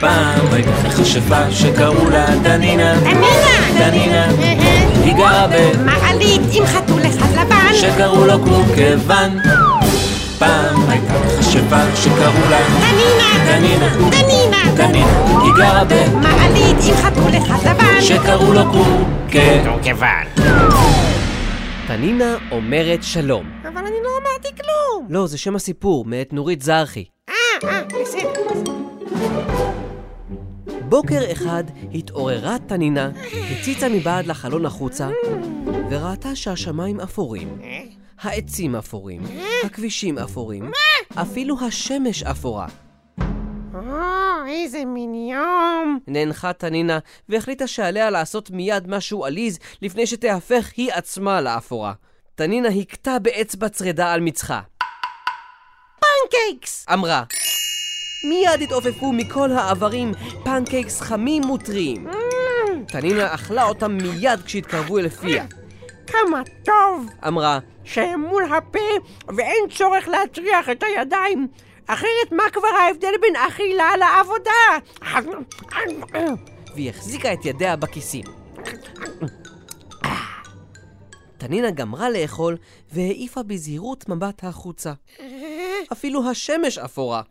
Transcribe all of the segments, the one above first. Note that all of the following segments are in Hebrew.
פעם הייתה מכשפה שקראו לה דנינה. דנינה! דנינה. היא גרה מעלית עם חתול אחד לבן. שקראו לו קורקוון. פעם הייתה מכשפה שקראו לה דנינה! דנינה. דנינה! דנינה. היא גרה מעלית עם חתול אחד לבן. שקראו לו קורקוון. תנינה אומרת שלום. אבל אני לא אמרתי כלום. לא, זה שם הסיפור, מאת נורית זרחי. אה, אה, בסדר. בוקר אחד התעוררה תנינה, הציצה מבעד לחלון החוצה, וראתה שהשמיים אפורים. העצים אפורים, הכבישים אפורים, אפילו השמש אפורה. או, איזה מין יום. נאנחה תנינה, והחליטה שעליה לעשות מיד משהו עליז לפני שתהפך היא עצמה לאפורה. תנינה הכתה באצבע צרידה על מצחה. פנקייקס! אמרה. מיד התעופפו מכל העברים פנקייקס חמים וטריים. תנינה אכלה אותם מיד כשהתקרבו אל פיה. כמה טוב אמרה, שהם מול הפה ואין צורך להטריח את הידיים. אחרת מה כבר ההבדל בין אכילה לעבודה? והיא החזיקה את ידיה בכיסים. תנינה גמרה לאכול והעיפה בזהירות מבט החוצה. אפילו השמש אפורה.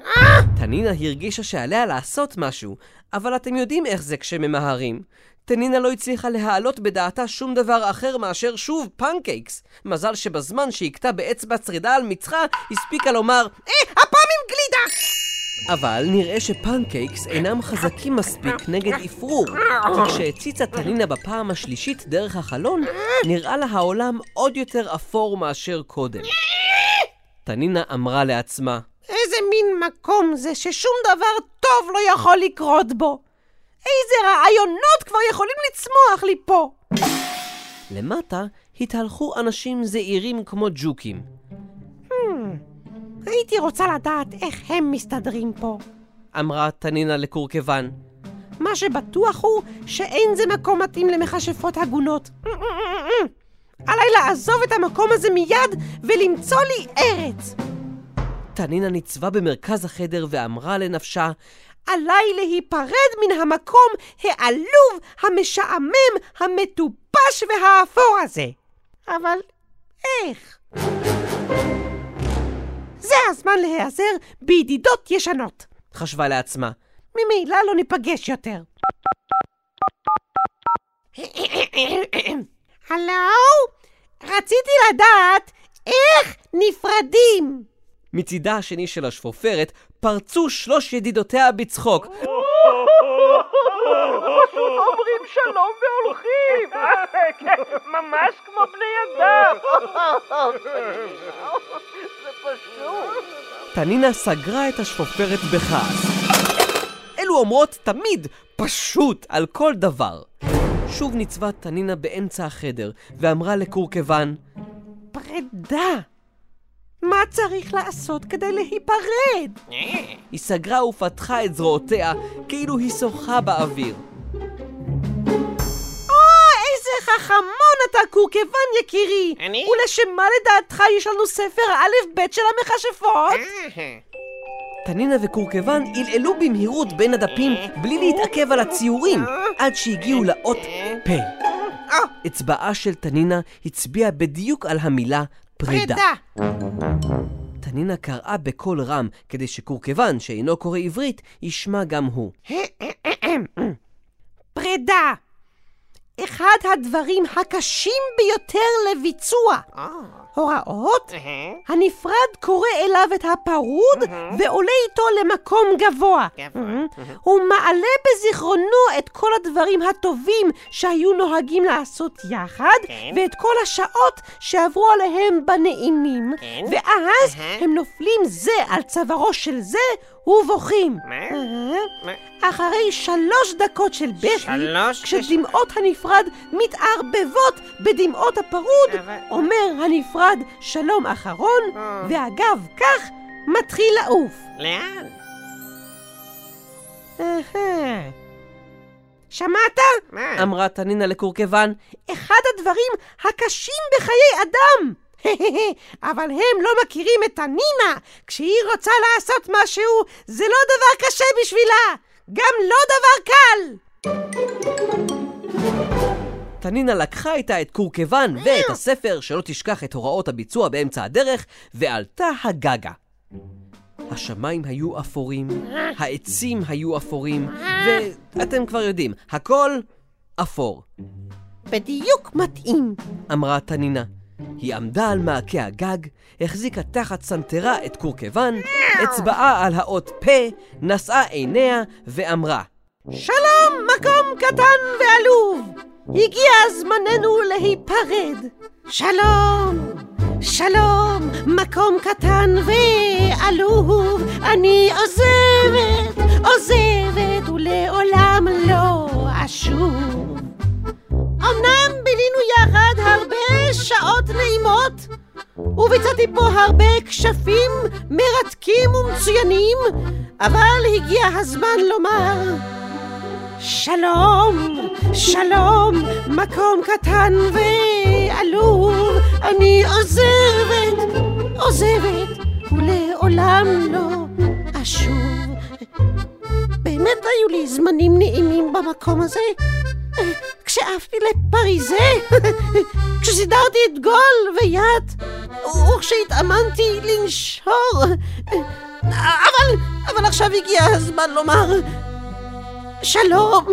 תנינה הרגישה שעליה לעשות משהו, אבל אתם יודעים איך זה כשממהרים. תנינה לא הצליחה להעלות בדעתה שום דבר אחר מאשר שוב פנקייקס. מזל שבזמן שהכתה באצבע צרידה על מצחה, הספיקה לומר, אה, הפעם עם גלידה! אבל נראה שפנקייקס אינם חזקים מספיק נגד אפרור, וכשהציצה תנינה בפעם השלישית דרך החלון, נראה לה העולם עוד יותר אפור מאשר קודם. תנינה אמרה לעצמה, איזה מין מקום זה ששום דבר טוב לא יכול לקרות בו. איזה רעיונות כבר יכולים לצמוח לי פה. למטה התהלכו אנשים זעירים כמו ג'וקים. הייתי רוצה לדעת איך הם מסתדרים פה. אמרה תנינה לקורקוון. מה שבטוח הוא שאין זה מקום מתאים למכשפות הגונות. עליי לעזוב את המקום הזה מיד ולמצוא לי ארץ. תנינה ניצבה במרכז החדר ואמרה לנפשה, עליי להיפרד מן המקום העלוב, המשעמם, המטופש והאפור הזה. אבל איך? זה הזמן להיעזר בידידות ישנות. חשבה לעצמה. ממילא לא ניפגש יותר. הלו? רציתי לדעת איך נפרדים. מצידה השני של השפופרת פרצו שלוש ידידותיה בצחוק. אומרים שלום והולכים. ממש כמו בני אדם. זה פשוט. תנינה סגרה את השפופרת בכעס. אלו אומרות תמיד פשוט על כל דבר. שוב ניצבה תנינה באמצע החדר ואמרה לקורקוון, פרידה. מה צריך לעשות כדי להיפרד? היא סגרה ופתחה את זרועותיה כאילו היא שוחה באוויר. או, איזה חכמון אתה, קורקוון יקירי! אני? ולשם מה לדעתך יש לנו ספר א' ב' של המכשפות? תנינה וקורקוון עלעלו במהירות בין הדפים בלי להתעכב על הציורים עד שהגיעו לאות פ'. אצבעה של תנינה הצביעה בדיוק על המילה פרידה. פרידה. תנינה קראה בקול רם כדי שקורקוון, שאינו קורא עברית, ישמע גם הוא. פרידה. אחד הדברים הקשים ביותר לביצוע. הוראות, הנפרד קורא אליו את הפרוד ועולה איתו למקום גבוה. הוא מעלה בזיכרונו את כל הדברים הטובים שהיו נוהגים לעשות יחד, ואת כל השעות שעברו עליהם בנעימים, ואז הם נופלים זה על צווארו של זה ובוכים. אחרי שלוש דקות של בכי? כשדמעות הנפרד מתערבבות בדמעות הפרוד, אומר הנפרד שלום אחרון, ואגב כך מתחיל לעוף. לאן? שמעת? מה? אמרה תנינה לקורקוון, אחד הדברים הקשים בחיי אדם. אבל הם לא מכירים את הנינה. כשהיא רוצה לעשות משהו, זה לא דבר קשה בשבילה. גם לא דבר קל! תנינה לקחה איתה את קורקוון ואת הספר שלא תשכח את הוראות הביצוע באמצע הדרך, ועלתה הגגה. השמיים היו אפורים, העצים היו אפורים, ואתם כבר יודעים, הכל אפור. בדיוק מתאים. אמרה תנינה. היא עמדה על מעקה הגג, החזיקה תחת סנטרה את קורקוון, אצבעה על האות פ', נשאה עיניה ואמרה שלום, מקום קטן ועלוב! הגיע זמננו להיפרד. שלום, שלום, מקום קטן ועלוב, אני עוזבת, עוזבת ולעולם לא אשוב. אמנם בילינו יחד הרבה שעות נעימות, וביצעתי פה הרבה כשפים מרתקים ומצוינים, אבל הגיע הזמן לומר שלום, שלום, מקום קטן ועלוב, אני עוזבת, עוזבת, ולעולם לא אשוב. באמת היו לי זמנים נעימים במקום הזה. כשעפתי לפריזה, כשסידרתי את גול ויד, וכשהתאמנתי לנשור. אבל, אבל עכשיו הגיע הזמן לומר שלום,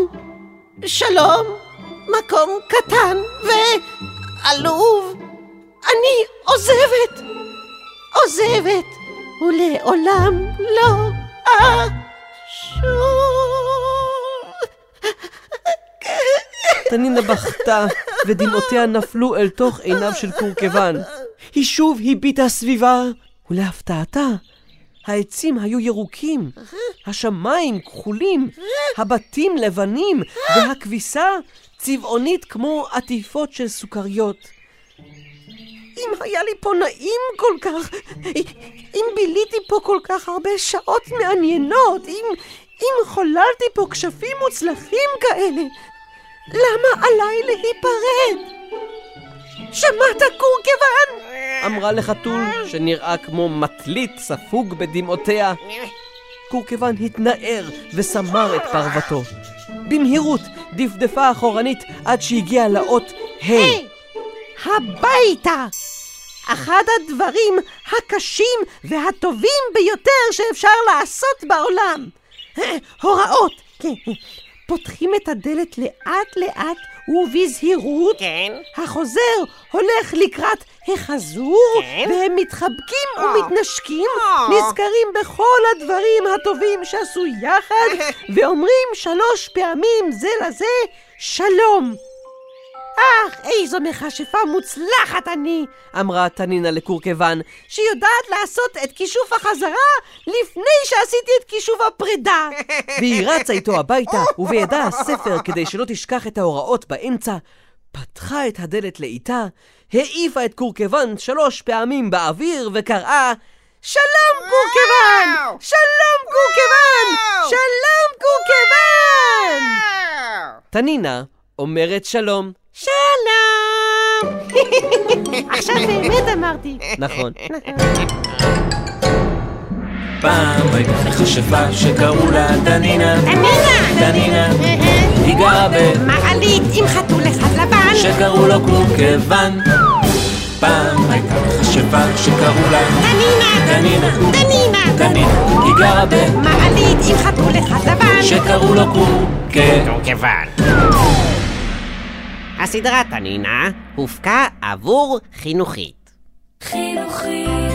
שלום, מקום קטן ועלוב. אני עוזבת, עוזבת, ולעולם לא אשוב. תנינה בכתה, ודמעותיה נפלו אל תוך עיניו של קורקוון. היא שוב הביטה סביבה, ולהפתעתה, העצים היו ירוקים, השמיים כחולים, הבתים לבנים, והכביסה צבעונית כמו עטיפות של סוכריות. אם היה לי פה נעים כל כך, אם ביליתי פה כל כך הרבה שעות מעניינות, אם, אם חוללתי פה כשפים מוצלחים כאלה, למה עליי להיפרד? שמעת קורקוון? אמרה לחתול שנראה כמו מטלית ספוג בדמעותיה. קורקוון התנער וסמר את פרוותו. במהירות דפדפה אחורנית עד שהגיעה לאות ה'. הביתה! אחד הדברים הקשים והטובים ביותר שאפשר לעשות בעולם. הוראות. פותחים את הדלת לאט לאט ובזהירות. כן. החוזר הולך לקראת החזור, כן. והם מתחבקים אה. ומתנשקים, אה. נזכרים בכל הדברים הטובים שעשו יחד, ואומרים שלוש פעמים זה לזה שלום. אך, איזו מכשפה מוצלחת אני! אמרה תנינה לקורקוון, שיודעת לעשות את כישוף החזרה לפני שעשיתי את כישוף הפרידה. והיא רצה איתו הביתה, ובידה הספר כדי שלא תשכח את ההוראות באמצע, פתחה את הדלת לאיטה, העיפה את קורקוון שלוש פעמים באוויר וקראה שלום קורקוון! שלום קורקוון! שלום קורקוון! תנינה אומרת שלום. שלום! עכשיו באמת אמרתי. נכון. פעם הייתה מכשפה שקראו לה דנינה. דנינה! דנינה. היא גרה מעלית עם חתול אחד לבן. שקראו לו קורקוון. פעם הייתה מכשפה שקראו לה דנינה! דנינה. דנינה! דנינה. היא גרה מעלית עם חתול אחד לבן. שקראו לו קורקוון. כיוון. הסדרה תנינה הופקה עבור חינוכית. חינוכית